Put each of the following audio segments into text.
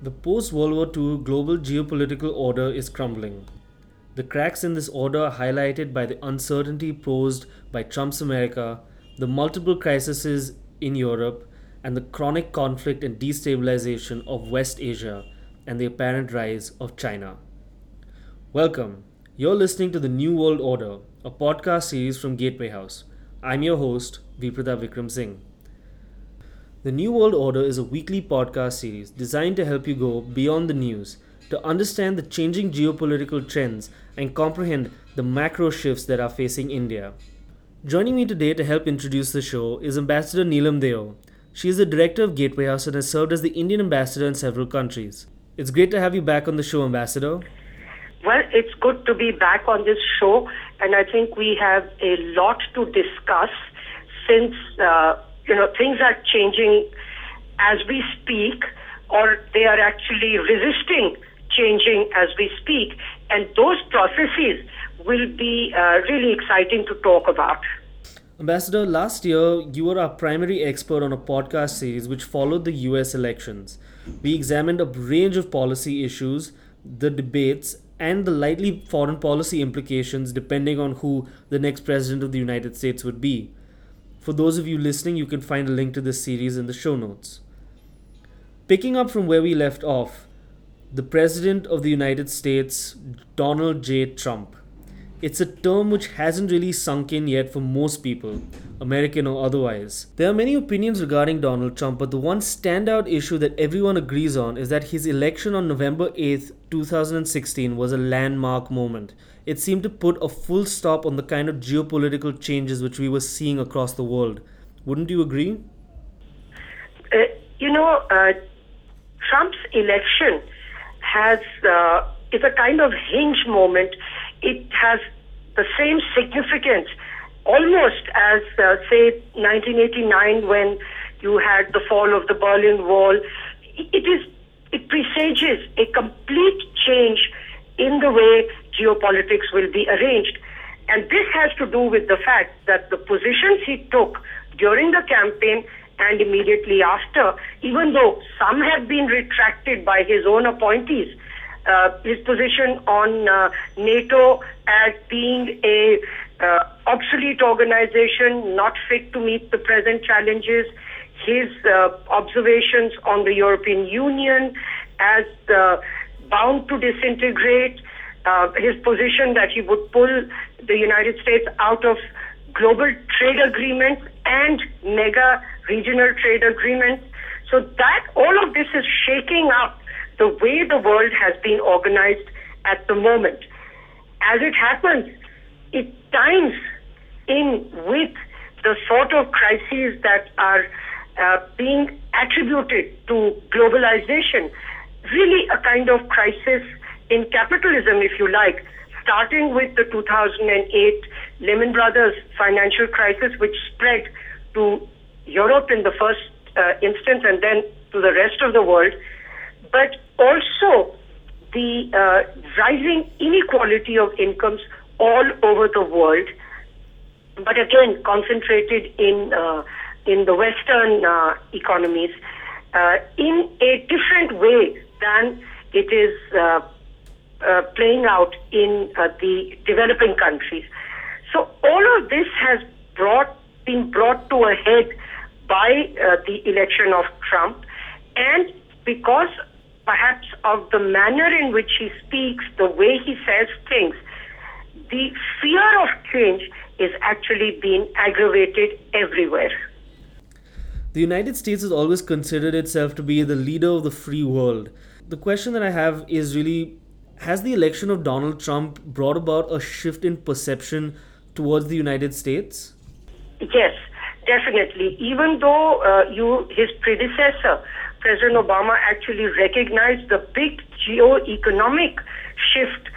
The post World War II global geopolitical order is crumbling. The cracks in this order are highlighted by the uncertainty posed by Trump's America, the multiple crises in Europe, and the chronic conflict and destabilization of West Asia and the apparent rise of China. Welcome. You're listening to The New World Order, a podcast series from Gateway House. I'm your host, Viprata Vikram Singh. The New World Order is a weekly podcast series designed to help you go beyond the news, to understand the changing geopolitical trends, and comprehend the macro shifts that are facing India. Joining me today to help introduce the show is Ambassador Neelam Deo. She is the director of Gateway House and has served as the Indian ambassador in several countries. It's great to have you back on the show, Ambassador. Well, it's good to be back on this show, and I think we have a lot to discuss since uh, you know, things are changing as we speak, or they are actually resisting changing as we speak. And those processes will be uh, really exciting to talk about. Ambassador, last year you were our primary expert on a podcast series which followed the US elections. We examined a range of policy issues, the debates, and the likely foreign policy implications depending on who the next president of the United States would be. For those of you listening, you can find a link to this series in the show notes. Picking up from where we left off, the President of the United States, Donald J. Trump. It's a term which hasn't really sunk in yet for most people, American or otherwise. There are many opinions regarding Donald Trump, but the one standout issue that everyone agrees on is that his election on November 8, 2016 was a landmark moment it seemed to put a full stop on the kind of geopolitical changes which we were seeing across the world. Wouldn't you agree? Uh, you know, uh, Trump's election has uh, is a kind of hinge moment. It has the same significance, almost as uh, say 1989 when you had the fall of the Berlin Wall. It is it presages a complete change in the way geopolitics will be arranged. And this has to do with the fact that the positions he took during the campaign and immediately after, even though some have been retracted by his own appointees, uh, his position on uh, NATO as being a uh, obsolete organization, not fit to meet the present challenges, his uh, observations on the European Union as uh, bound to disintegrate, uh, his position that he would pull the United States out of global trade agreements and mega regional trade agreements. So that all of this is shaking up the way the world has been organized at the moment. As it happens, it times in with the sort of crises that are uh, being attributed to globalization, really a kind of crisis in capitalism, if you like, starting with the 2008 Lehman Brothers financial crisis, which spread to Europe in the first uh, instance and then to the rest of the world, but also the uh, rising inequality of incomes all over the world, but again concentrated in uh, in the Western uh, economies uh, in a different way than it is uh, playing out in uh, the developing countries. So all of this has brought been brought to a head by uh, the election of Trump, and because perhaps of the manner in which he speaks, the way he says things, the fear of change is actually being aggravated everywhere. The United States has always considered itself to be the leader of the free world. The question that I have is really has the election of Donald Trump brought about a shift in perception towards the United States? Yes, definitely. Even though uh, you, his predecessor, President Obama, actually recognized the big geo-economic shift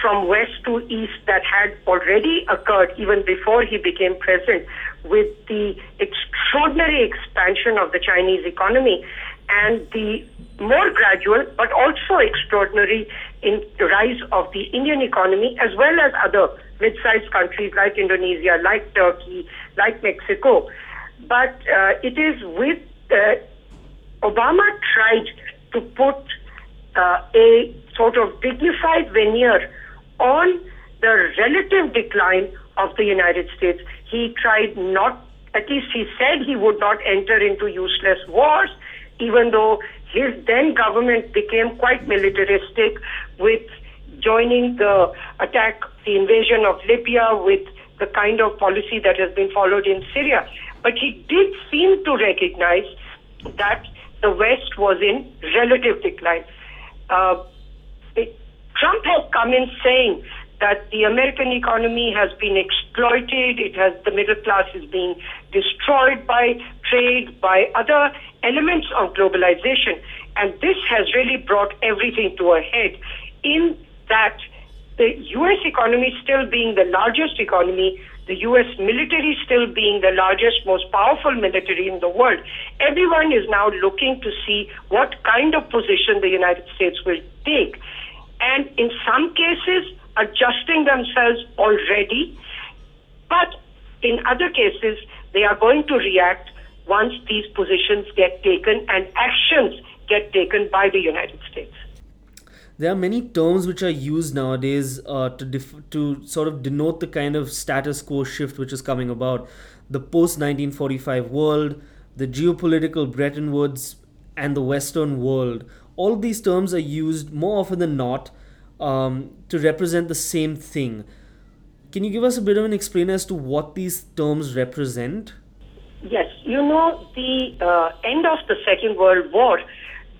from west to east that had already occurred even before he became president with the extraordinary expansion of the Chinese economy and the more gradual but also extraordinary in the rise of the Indian economy as well as other mid-sized countries like Indonesia, like Turkey, like Mexico. But uh, it is with uh, Obama tried to put uh, a sort of dignified veneer on the relative decline of the United States. He tried not, at least he said he would not enter into useless wars, even though his then government became quite militaristic with joining the attack, the invasion of Libya with the kind of policy that has been followed in Syria. But he did seem to recognize that the West was in relative decline. Uh, it, Trump has come in saying that the American economy has been exploited, it has the middle class is being destroyed by trade, by other elements of globalization. And this has really brought everything to a head in that the US economy still being the largest economy, the US military still being the largest, most powerful military in the world, everyone is now looking to see what kind of position the United States will take. And in some cases, adjusting themselves already, but in other cases, they are going to react once these positions get taken and actions get taken by the United States. There are many terms which are used nowadays uh, to def- to sort of denote the kind of status quo shift which is coming about. The post 1945 world, the geopolitical Bretton Woods, and the Western world. All these terms are used more often than not um, to represent the same thing. Can you give us a bit of an explain as to what these terms represent? Yes, you know, the uh, end of the Second World War,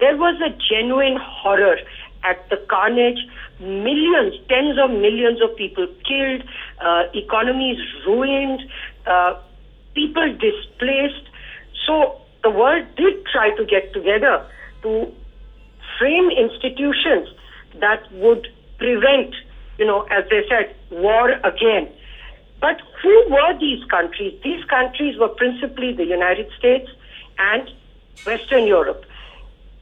there was a genuine horror at the carnage. Millions, tens of millions of people killed, uh, economies ruined, uh, people displaced. So the world did try to get together to frame institutions that would prevent, you know, as they said, war again. But who were these countries? These countries were principally the United States and Western Europe.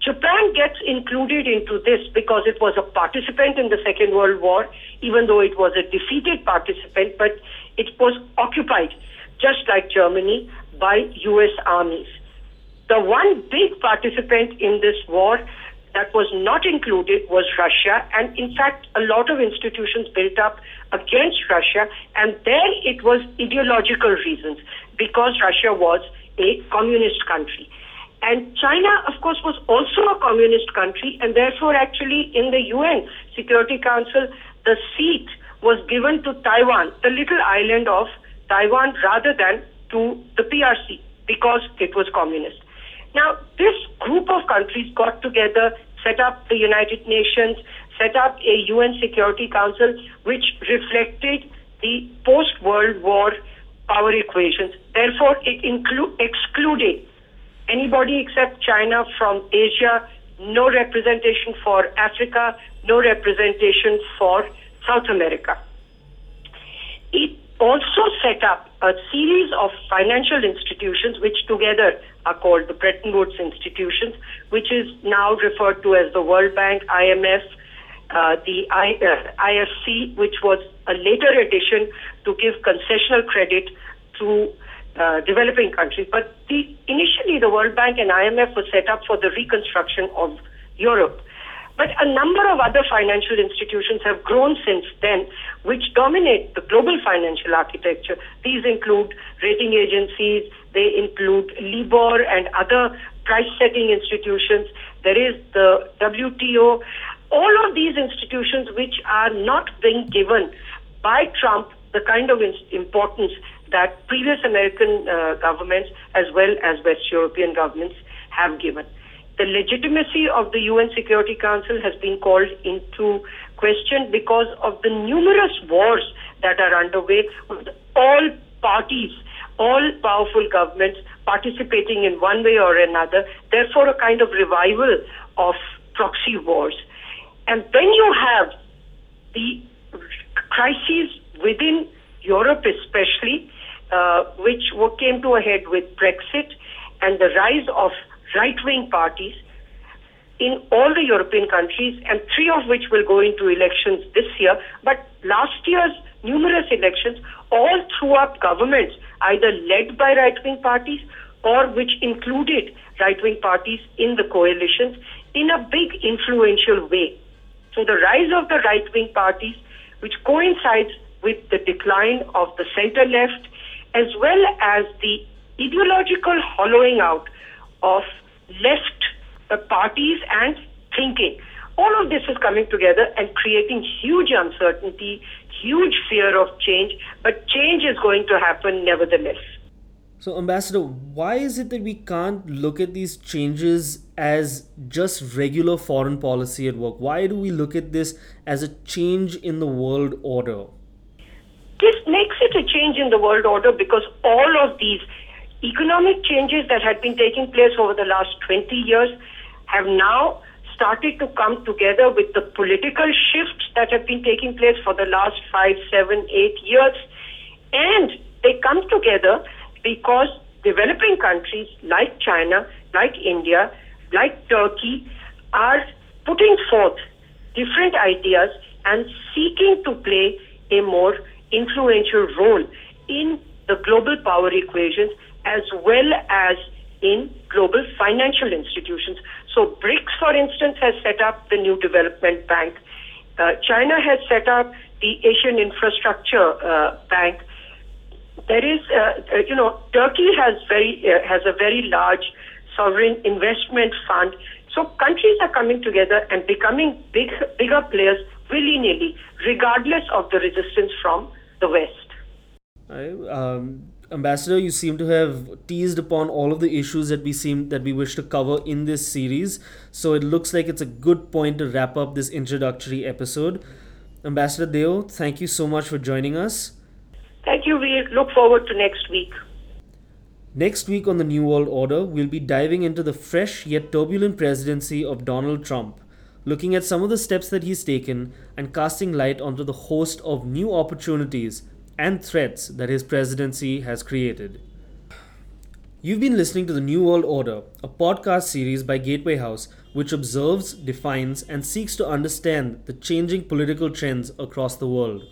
Japan gets included into this because it was a participant in the Second World War, even though it was a defeated participant, but it was occupied, just like Germany, by US armies. The one big participant in this war that was not included was Russia, and in fact, a lot of institutions built up against Russia, and there it was ideological reasons because Russia was a communist country. And China, of course, was also a communist country, and therefore, actually, in the UN Security Council, the seat was given to Taiwan, the little island of Taiwan, rather than to the PRC because it was communist. Now, this group of countries got together, set up the United Nations, set up a UN Security Council, which reflected the post World War power equations. Therefore, it inclu- excluded anybody except China from Asia, no representation for Africa, no representation for South America. It also set up a series of financial institutions which together are called the Bretton Woods institutions, which is now referred to as the World Bank, IMF, uh, the I, uh, IFC, which was a later addition to give concessional credit to uh, developing countries. But the, initially, the World Bank and IMF were set up for the reconstruction of Europe. But a number of other financial institutions have grown since then, which dominate the global financial architecture. These include rating agencies, they include LIBOR and other price setting institutions. There is the WTO. All of these institutions, which are not being given by Trump the kind of importance that previous American uh, governments as well as West European governments have given. The legitimacy of the UN Security Council has been called into question because of the numerous wars that are underway with all parties, all powerful governments participating in one way or another, therefore, a kind of revival of proxy wars. And then you have the crises within Europe, especially, uh, which came to a head with Brexit and the rise of right wing parties in all the European countries, and three of which will go into elections this year. But last year's numerous elections all threw up governments, either led by right wing parties or which included right wing parties in the coalitions in a big influential way. So the rise of the right wing parties, which coincides with the decline of the center left, as well as the ideological hollowing out of left uh, parties and thinking. All of this is coming together and creating huge uncertainty, huge fear of change, but change is going to happen nevertheless. So, Ambassador, why is it that we can't look at these changes as just regular foreign policy at work? Why do we look at this as a change in the world order? This makes it a change in the world order because all of these economic changes that had been taking place over the last 20 years have now started to come together with the political shifts that have been taking place for the last five, seven, eight years. And they come together because developing countries like China, like India, like Turkey are putting forth different ideas and seeking to play a more influential role in the global power equations as well as in global financial institutions. So BRICS, for instance, has set up the new development bank. Uh, China has set up the Asian Infrastructure uh, Bank there is, uh, uh, you know, Turkey has very uh, has a very large sovereign investment fund. So countries are coming together and becoming big, bigger players willy nilly, regardless of the resistance from the West. I, um, Ambassador, you seem to have teased upon all of the issues that we seem that we wish to cover in this series. So it looks like it's a good point to wrap up this introductory episode. Ambassador Deo, thank you so much for joining us. Thank you. We look forward to next week. Next week on the New World Order, we'll be diving into the fresh yet turbulent presidency of Donald Trump, looking at some of the steps that he's taken and casting light onto the host of new opportunities and threats that his presidency has created. You've been listening to the New World Order, a podcast series by Gateway House which observes, defines, and seeks to understand the changing political trends across the world.